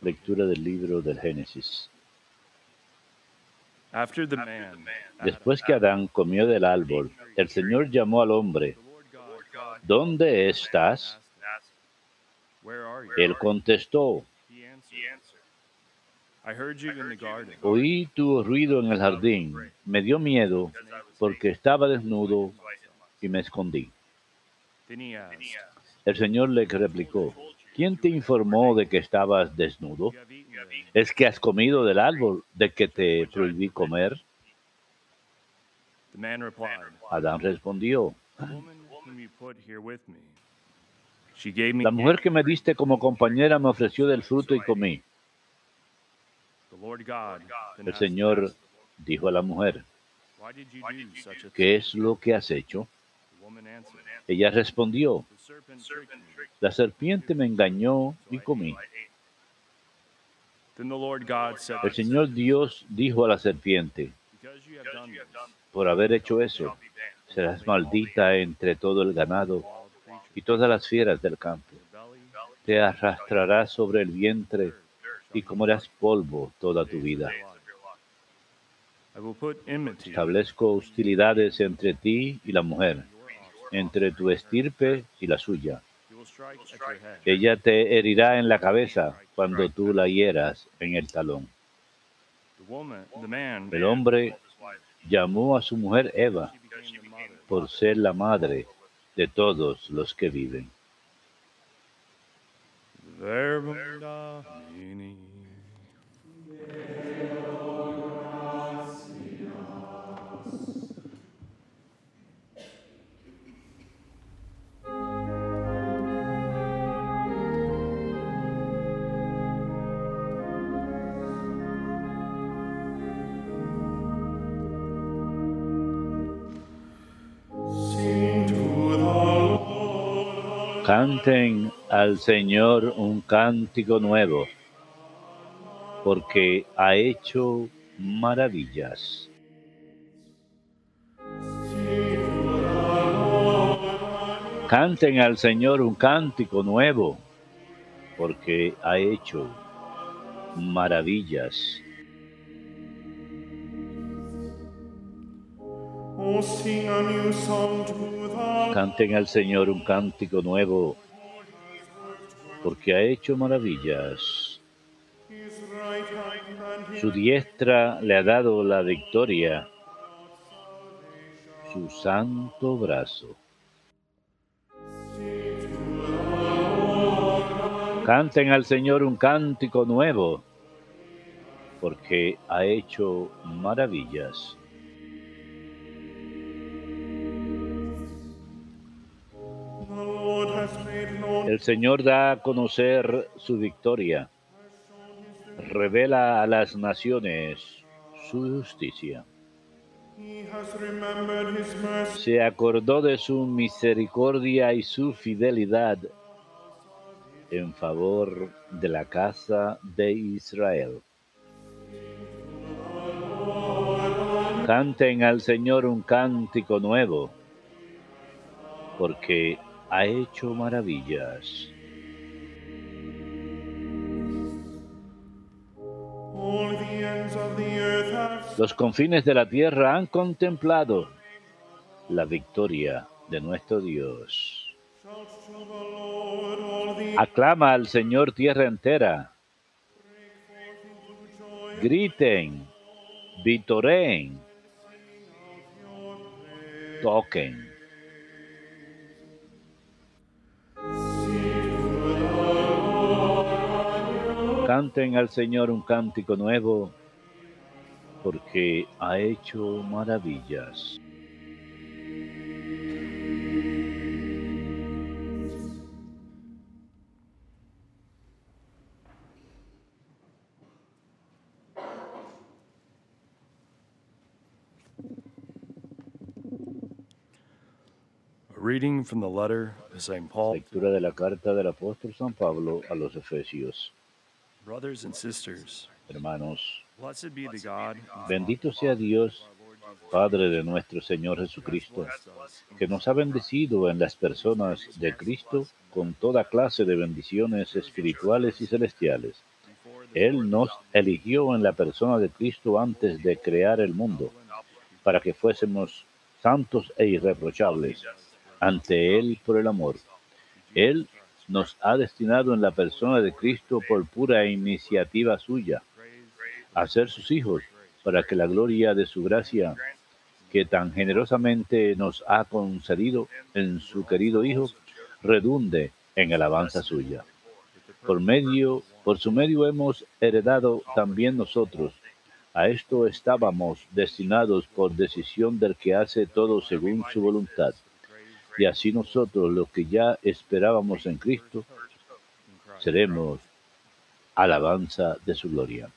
Lectura del libro del Génesis. After the man, Después que Adán comió del árbol, el Señor llamó al hombre, ¿dónde estás? Él contestó, oí tu ruido en el jardín, me dio miedo porque estaba desnudo y me escondí. El Señor le replicó, ¿quién te informó de que estabas desnudo? ¿Es que has comido del árbol de que te prohibí comer? Adán respondió, la mujer que me diste como compañera me ofreció del fruto y comí. El Señor dijo a la mujer, ¿qué es lo que has hecho? Ella respondió, The serpent tricked me. la serpiente me engañó y comí. Then the Lord God said, El Señor Dios dijo a la serpiente, Because you have done this, por haber hecho eso, serás maldita entre todo el ganado y todas las fieras del campo. your belly, Te arrastrarás sobre el vientre y comerás polvo toda tu vida. Establezco hostilidades entre ti y la mujer, entre tu estirpe y la suya. Ella te herirá en la cabeza cuando tú la hieras en el talón. El hombre llamó a su mujer Eva por ser la madre de todos los que viven. Canten al Señor un cántico nuevo, porque ha hecho maravillas. Canten al Señor un cántico nuevo, porque ha hecho maravillas. Canten al Señor un cántico nuevo, porque ha hecho maravillas. Su diestra le ha dado la victoria, su santo brazo. Canten al Señor un cántico nuevo, porque ha hecho maravillas. El Señor da a conocer su victoria, revela a las naciones su justicia. Se acordó de su misericordia y su fidelidad en favor de la casa de Israel. Canten al Señor un cántico nuevo, porque ha hecho maravillas. Los confines de la tierra han contemplado la victoria de nuestro Dios. Aclama al Señor tierra entera. Griten, vitoreen, toquen. Canten al Señor un cántico nuevo, porque ha hecho maravillas. Reading from the letter of St. Paul. Lectura de la carta del apóstol San Pablo a los Efesios. Brothers and sisters, Hermanos, bendito sea Dios Padre de nuestro Señor Jesucristo, que nos ha bendecido en las personas de Cristo con toda clase de bendiciones espirituales y celestiales. Él nos eligió en la persona de Cristo antes de crear el mundo, para que fuésemos santos e irreprochables ante Él por el amor. Él nos ha destinado en la persona de Cristo por pura iniciativa suya a ser sus hijos, para que la gloria de su gracia, que tan generosamente nos ha concedido en su querido Hijo, redunde en alabanza suya. Por medio, por su medio hemos heredado también nosotros. A esto estábamos destinados por decisión del que hace todo según su voluntad y así nosotros, los que ya esperábamos en Cristo, seremos alabanza de su gloria.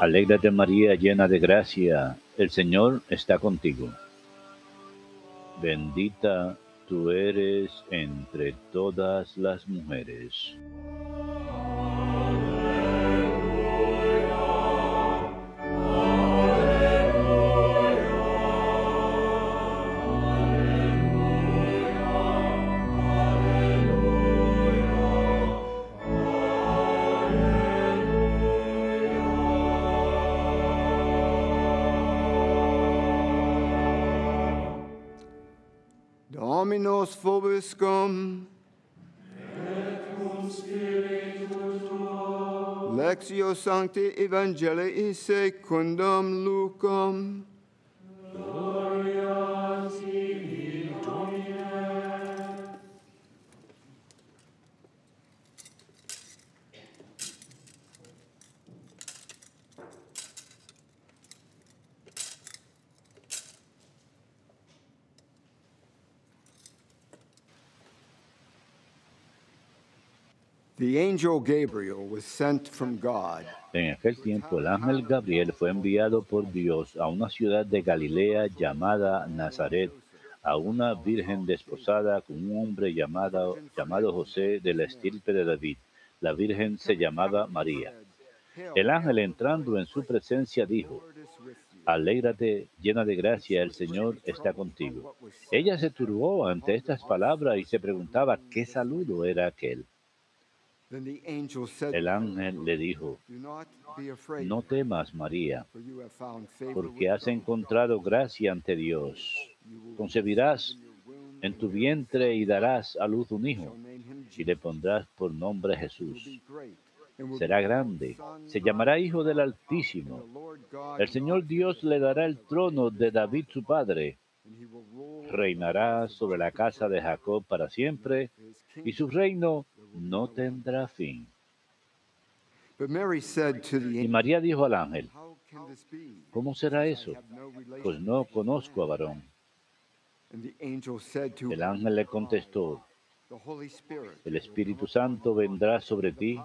Alégrate María, llena de gracia, el Señor está contigo. Bendita tú eres entre todas las mujeres. Vobiscum. Lectio Sancti Evangelii secundum Lucum. En aquel tiempo el ángel Gabriel fue enviado por Dios a una ciudad de Galilea llamada Nazaret, a una virgen desposada con un hombre llamado, llamado José de la estirpe de David. La virgen se llamaba María. El ángel entrando en su presencia dijo, Alégrate, llena de gracia, el Señor está contigo. Ella se turbó ante estas palabras y se preguntaba qué saludo era aquel. El ángel le dijo, no temas, María, porque has encontrado gracia ante Dios. Concebirás en tu vientre y darás a luz un hijo, y le pondrás por nombre Jesús. Será grande, se llamará Hijo del Altísimo. El Señor Dios le dará el trono de David su padre. Reinará sobre la casa de Jacob para siempre, y su reino no tendrá fin. Y María dijo al ángel? ¿cómo será eso? Pues no conozco a man." varón. El ángel le contestó, el Espíritu Santo vendrá sobre ti,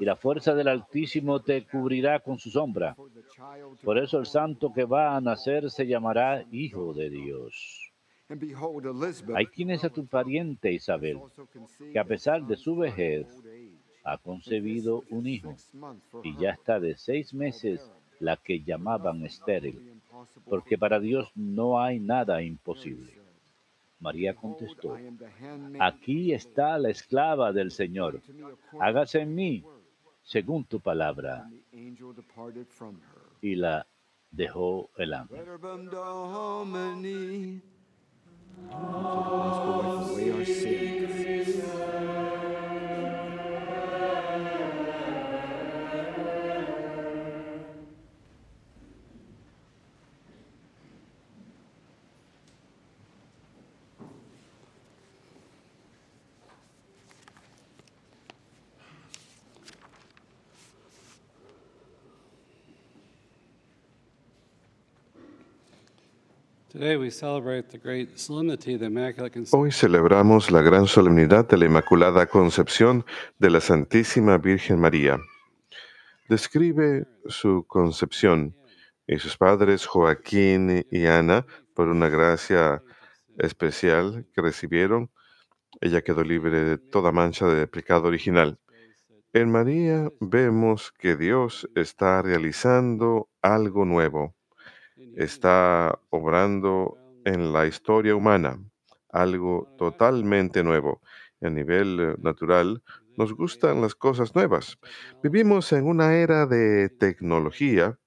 y la fuerza del Altísimo te cubrirá con su sombra. Por eso el santo que va a nacer se llamará Hijo de Dios. Ahí tienes a tu pariente Isabel, que a pesar de su vejez ha concebido un hijo, y ya está de seis meses la que llamaban estéril, porque para Dios no hay nada imposible. María contestó, aquí está la esclava del Señor. Hágase en mí según tu palabra. Y la dejó el ángel. Amen. Hoy celebramos la gran solemnidad de la Inmaculada Concepción de la Santísima Virgen María. Describe su concepción y sus padres Joaquín y Ana por una gracia especial que recibieron. Ella quedó libre de toda mancha de pecado original. En María vemos que Dios está realizando algo nuevo, está obrando en la historia humana algo totalmente nuevo. A nivel eh, natural, nos gustan las cosas nuevas. Vivimos en una era de tecnología.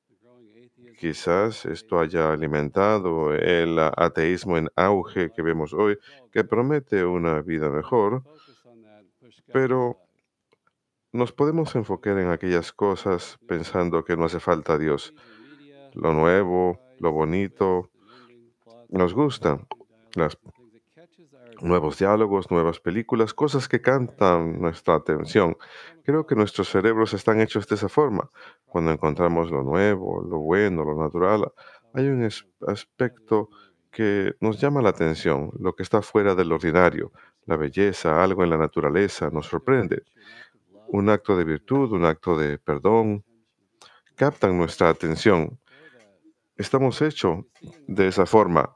Quizás esto haya alimentado el ateísmo en auge que vemos hoy, que promete una vida mejor, pero nos podemos enfocar en aquellas cosas pensando que no hace falta Dios. Lo nuevo, lo bonito, nos gusta. Los nuevos diálogos, nuevas películas, cosas que cantan nuestra atención. Creo que nuestros cerebros están hechos de esa forma. Cuando encontramos lo nuevo, lo bueno, lo natural, hay un aspecto que nos llama la atención, lo que está fuera del ordinario, la belleza, algo en la naturaleza, nos sorprende. Un acto de virtud, un acto de perdón, captan nuestra atención. Estamos hechos de esa forma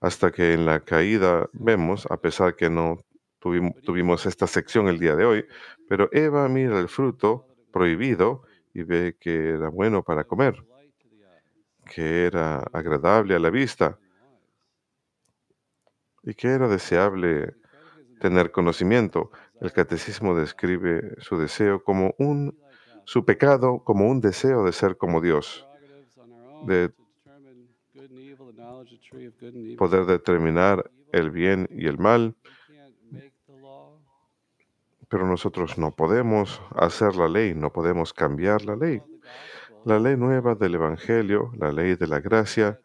hasta que en la caída vemos, a pesar que no tuvim- tuvimos esta sección el día de hoy, pero Eva mira el fruto prohibido y ve que era bueno para comer, que era agradable a la vista y que era deseable tener conocimiento. El catecismo describe su deseo como un, su pecado como un deseo de ser como Dios, de poder determinar el bien y el mal, pero nosotros no podemos hacer la ley, no podemos cambiar la ley. La ley nueva del Evangelio, la ley de la gracia,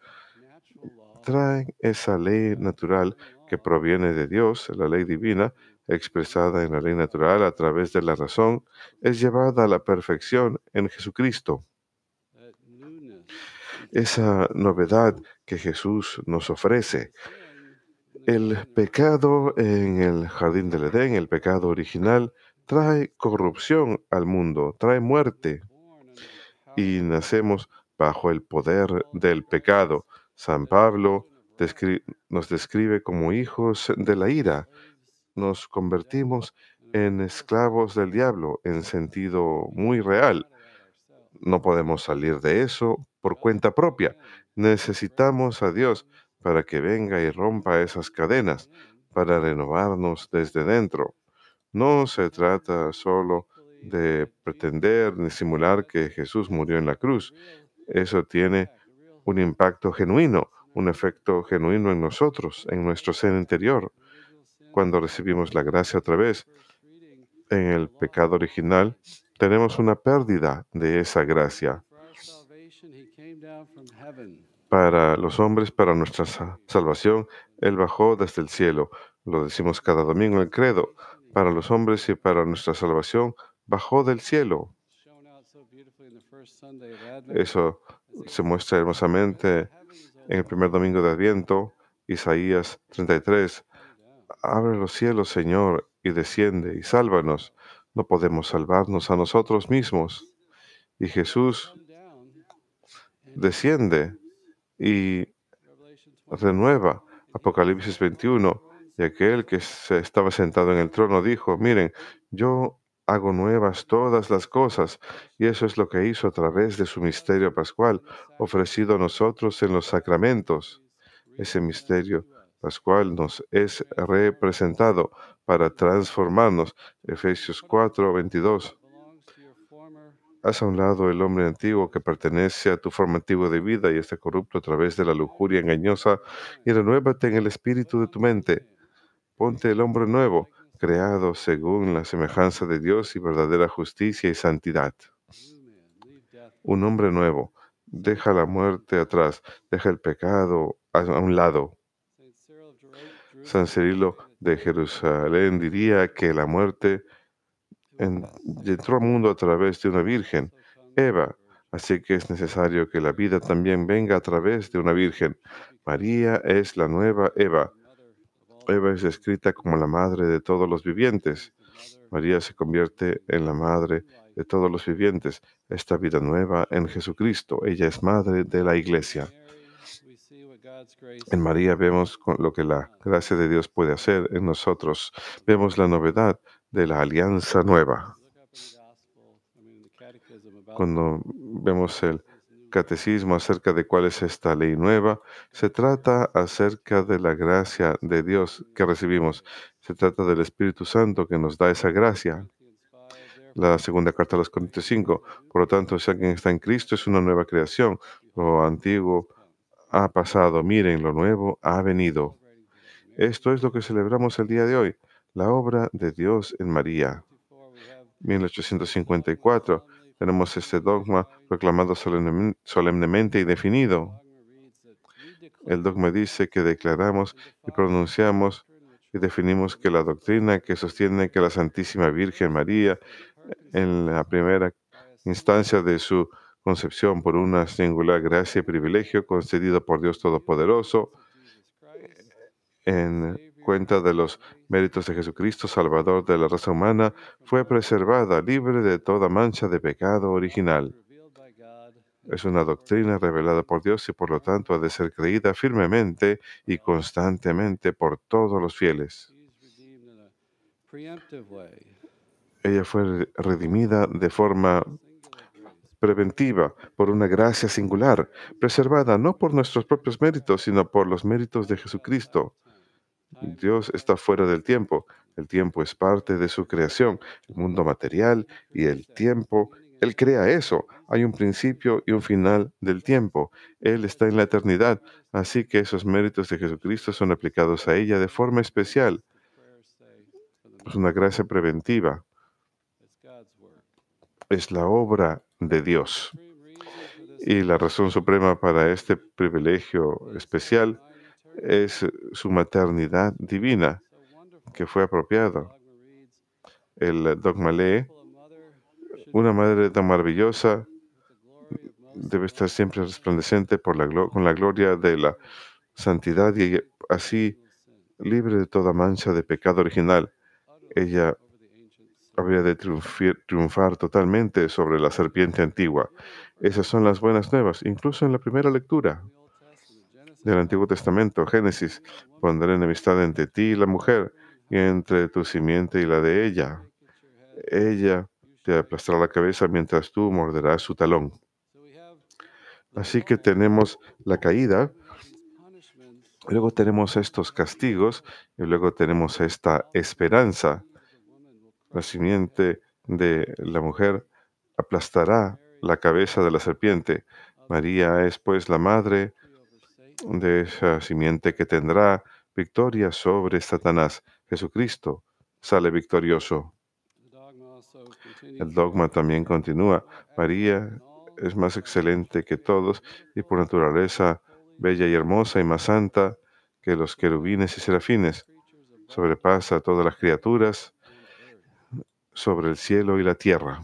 trae esa ley natural que proviene de Dios, la ley divina, expresada en la ley natural a través de la razón, es llevada a la perfección en Jesucristo. Esa novedad que Jesús nos ofrece. El pecado en el jardín del Edén, el pecado original, trae corrupción al mundo, trae muerte. Y nacemos bajo el poder del pecado. San Pablo nos describe como hijos de la ira. Nos convertimos en esclavos del diablo en sentido muy real. No podemos salir de eso por cuenta propia. Necesitamos a Dios para que venga y rompa esas cadenas, para renovarnos desde dentro. No se trata solo de pretender ni simular que Jesús murió en la cruz. Eso tiene un impacto genuino, un efecto genuino en nosotros, en nuestro ser interior. Cuando recibimos la gracia otra vez, en el pecado original, tenemos una pérdida de esa gracia. Para los hombres, para nuestra sa- salvación, Él bajó desde el cielo. Lo decimos cada domingo en el credo. Para los hombres y para nuestra salvación, bajó del cielo. Eso se muestra hermosamente en el primer domingo de Adviento, Isaías 33. Abre los cielos, Señor, y desciende y sálvanos. No podemos salvarnos a nosotros mismos. Y Jesús desciende y renueva. Apocalipsis 21. Y aquel que se estaba sentado en el trono dijo, miren, yo hago nuevas todas las cosas. Y eso es lo que hizo a través de su misterio pascual, ofrecido a nosotros en los sacramentos. Ese misterio pascual nos es representado para transformarnos. Efesios 4, 22. belongs to your former Haz a un lado el hombre antiguo que pertenece a tu forma antigua de vida y está corrupto a través de la lujuria engañosa y renuévate en el espíritu de tu mente. Ponte el hombre nuevo, creado según la semejanza de Dios y verdadera justicia y santidad. Un hombre nuevo. Deja la muerte atrás, deja el pecado a un lado. San Cirilo de Jerusalén diría que la muerte en- entró al mundo a través de una virgen, Eva, así que es necesario que la vida también venga a través de una virgen. María es la nueva Eva. Eva es descrita como la madre de todos los vivientes. María se convierte en la madre de todos los vivientes. Esta vida nueva en Jesucristo. Ella es madre de la iglesia. En María vemos lo que la gracia de Dios puede hacer en nosotros. Vemos la novedad de la alianza nueva. Cuando vemos el catecismo acerca de cuál es esta ley nueva, se trata acerca de la gracia de Dios que recibimos. Se trata del Espíritu Santo que nos da esa gracia. Corinthians 5, therefore, La segunda carta a los Corintios 5. Por lo tanto, si alguien está en Cristo, es una nueva creación. Lo antiguo ha pasado. Miren, lo nuevo ha venido. Esto es lo que celebramos el día de hoy. La obra de Dios en María. 54, we have 1854. Tenemos este dogma proclamado solemnemen- solemnemente y definido. El dogma dice que declaramos y pronunciamos y definimos que la doctrina que sostiene que la Santísima Virgen María, en la primera instancia de su concepción por una singular gracia y privilegio concedido por Dios Todopoderoso, en cuenta de los méritos de Jesucristo, Salvador de la raza humana, fue preservada libre de toda mancha de pecado original. Es una doctrina revelada por Dios y por lo tanto ha de ser creída firmemente y constantemente por todos los fieles. Ella fue redimida de forma preventiva por una gracia singular, preservada no por nuestros propios méritos, sino por los méritos de Jesucristo. Dios está fuera del tiempo. El tiempo es parte de su creación, el mundo material y el tiempo. Él crea eso. Hay un principio y un final del tiempo. Él está en la eternidad. Así que esos méritos de Jesucristo son aplicados a ella de forma especial. Es una gracia preventiva. Es la obra de Dios. Y la razón suprema para este privilegio especial es su maternidad divina, que fue apropiada. El dogma lee, "Well, a mother should una madre tan maravillosa debe estar siempre resplandeciente por la, con la gloria de la santidad y así libre de toda mancha de pecado original. Ella habría de triunfar totalmente sobre la serpiente antigua. Esas son las buenas nuevas, incluso en la primera lectura del Antiguo Testamento, Génesis, pondré enemistad entre ti y la mujer, y entre tu simiente y la de ella. Ella te aplastará la cabeza mientras tú morderás su talón. Así que tenemos la caída, luego tenemos estos castigos y luego tenemos esta esperanza. La simiente de la mujer aplastará la cabeza de la serpiente. María es pues la madre de esa simiente que tendrá victoria sobre Satanás. Jesucristo sale victorioso. El dogma también continúa. María "In all es más excelente que todos y por naturaleza bella y hermosa y más santa que los querubines y serafines. Sobrepasa a todas las criaturas. Sobre el cielo y la tierra.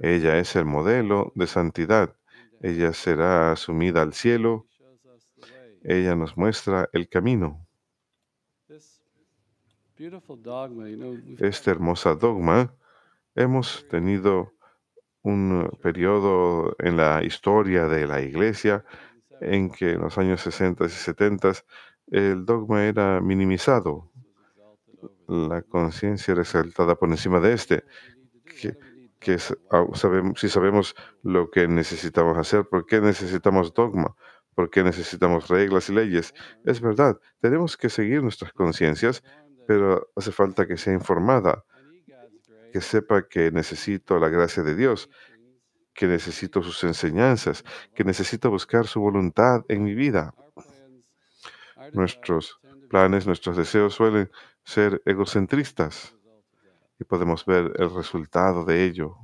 Ella es el modelo de santidad. Ella será asumida al cielo. Ella nos muestra el camino. Este hermoso dogma, hemos tenido un periodo en la historia de la iglesia en que en los años 60 y 70 el dogma era minimizado, la conciencia resaltada por encima de este, que, ah, sabemos, si sabemos lo que necesitamos hacer, ¿por qué necesitamos dogma? ¿Por qué necesitamos reglas y leyes? Es verdad, tenemos que seguir nuestras conciencias, pero hace falta que sea informada, que sepa que necesito la gracia de Dios, que necesito sus enseñanzas, que necesito buscar su voluntad en mi vida. Nuestros planes, nuestros deseos suelen ser egocentristas y podemos ver el resultado de ello.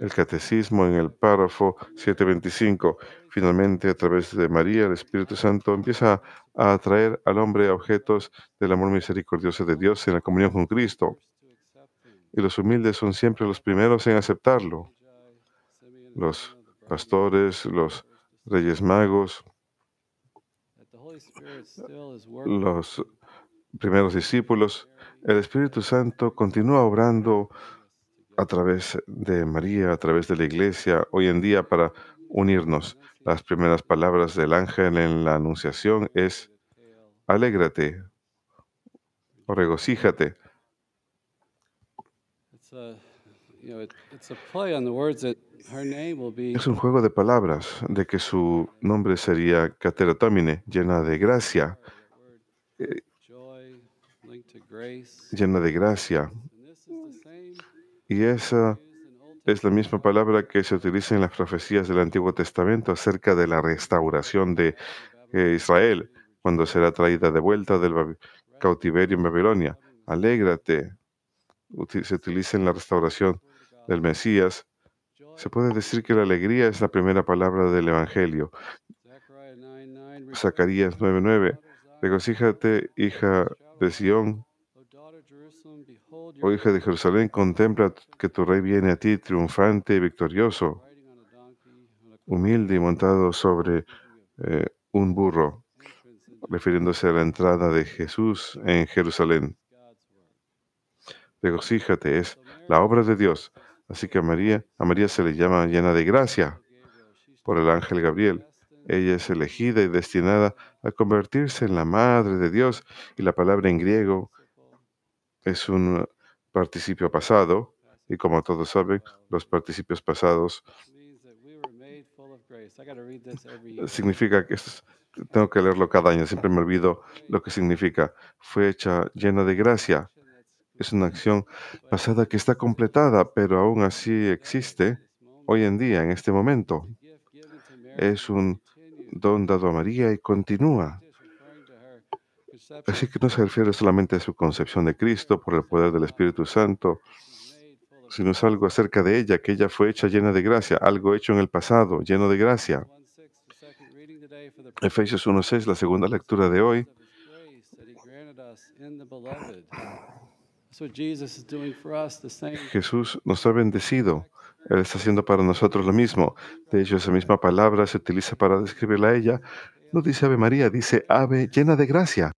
El catecismo en el párrafo 725, finalmente a través de María, el Espíritu Santo empieza a atraer al hombre a objetos del amor misericordioso de Dios en la comunión con Cristo. Y los humildes son siempre los primeros en aceptarlo. Los pastores, los reyes magos, los primeros discípulos, el Espíritu Santo continúa obrando a través de María, a través de la iglesia, hoy en día para unirnos. Las primeras palabras del ángel en la anunciación es, alégrate o regocíjate. Es un juego de palabras de que su nombre sería Cateratomine, llena de gracia, eh, llena de gracia. Y esa es la misma palabra que se utiliza en las profecías del Antiguo Testamento acerca de la restauración de eh, Israel, cuando será traída de vuelta del cautiverio en Babilonia. Alégrate. Se utiliza en la restauración del Mesías. Se puede decir que la alegría es la primera palabra del Evangelio. Zacarías 9:9. Regocíjate, hija de Sión, Oh hija de Jerusalén, contempla que tu rey viene a ti triunfante y victorioso, humilde y montado sobre eh, un burro, refiriéndose a la entrada de Jesús en Jerusalén. Regocíjate, es la obra de Dios. Así que a María, a María se le llama llena de gracia por el ángel Gabriel. Ella es elegida y destinada a convertirse en la madre de Dios y la palabra en griego es un participio pasado y como todos saben, los participios pasados significa que tengo que leerlo cada año, siempre me olvido lo que significa. Fue hecha llena de gracia. Es una acción pasada que está completada, pero aún así existe hoy en día, en este momento. Es un don dado a María y continúa. Así que no se refiere solamente a su concepción de Cristo por el poder del Espíritu Santo, sino es algo acerca de ella, que ella fue hecha llena de gracia, algo hecho en el pasado, lleno de gracia. Efesios 1.6, la segunda lectura de hoy. Jesús nos ha bendecido. Él está haciendo para nosotros lo mismo. De hecho, esa misma palabra se utiliza para describirla a ella. No dice Ave María, dice Ave llena de gracia.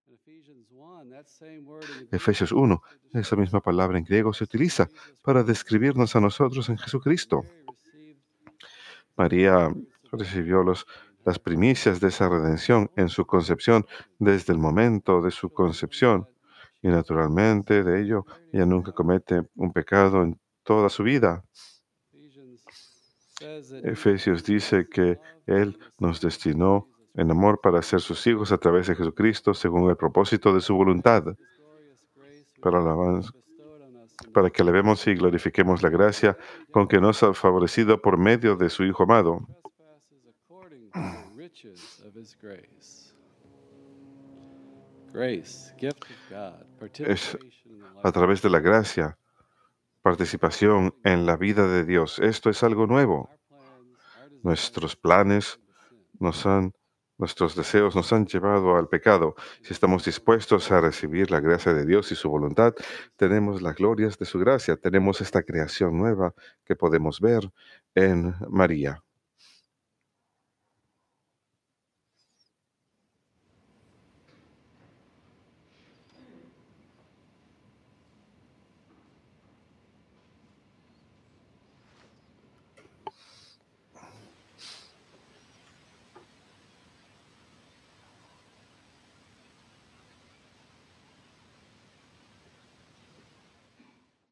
Efesios 1, esa misma palabra en griego se utiliza para describirnos a nosotros en Jesucristo. María recibió los, las primicias de esa redención en su concepción desde el momento de su concepción. Y naturalmente de ello ella nunca comete un pecado en toda su vida. Efesios dice que Él nos destinó en amor para ser sus hijos a través de Jesucristo según el propósito de su voluntad para, para que alabemos y glorifiquemos la gracia con que nos ha favorecido por medio de su Hijo amado. Es a través de la gracia, participación en la vida de Dios. Esto es algo nuevo. Nuestros planes nos han Nuestros deseos nos han llevado al pecado. Si estamos dispuestos a recibir la gracia de Dios y su voluntad, tenemos las glorias de su gracia, tenemos esta creación nueva que podemos ver en María.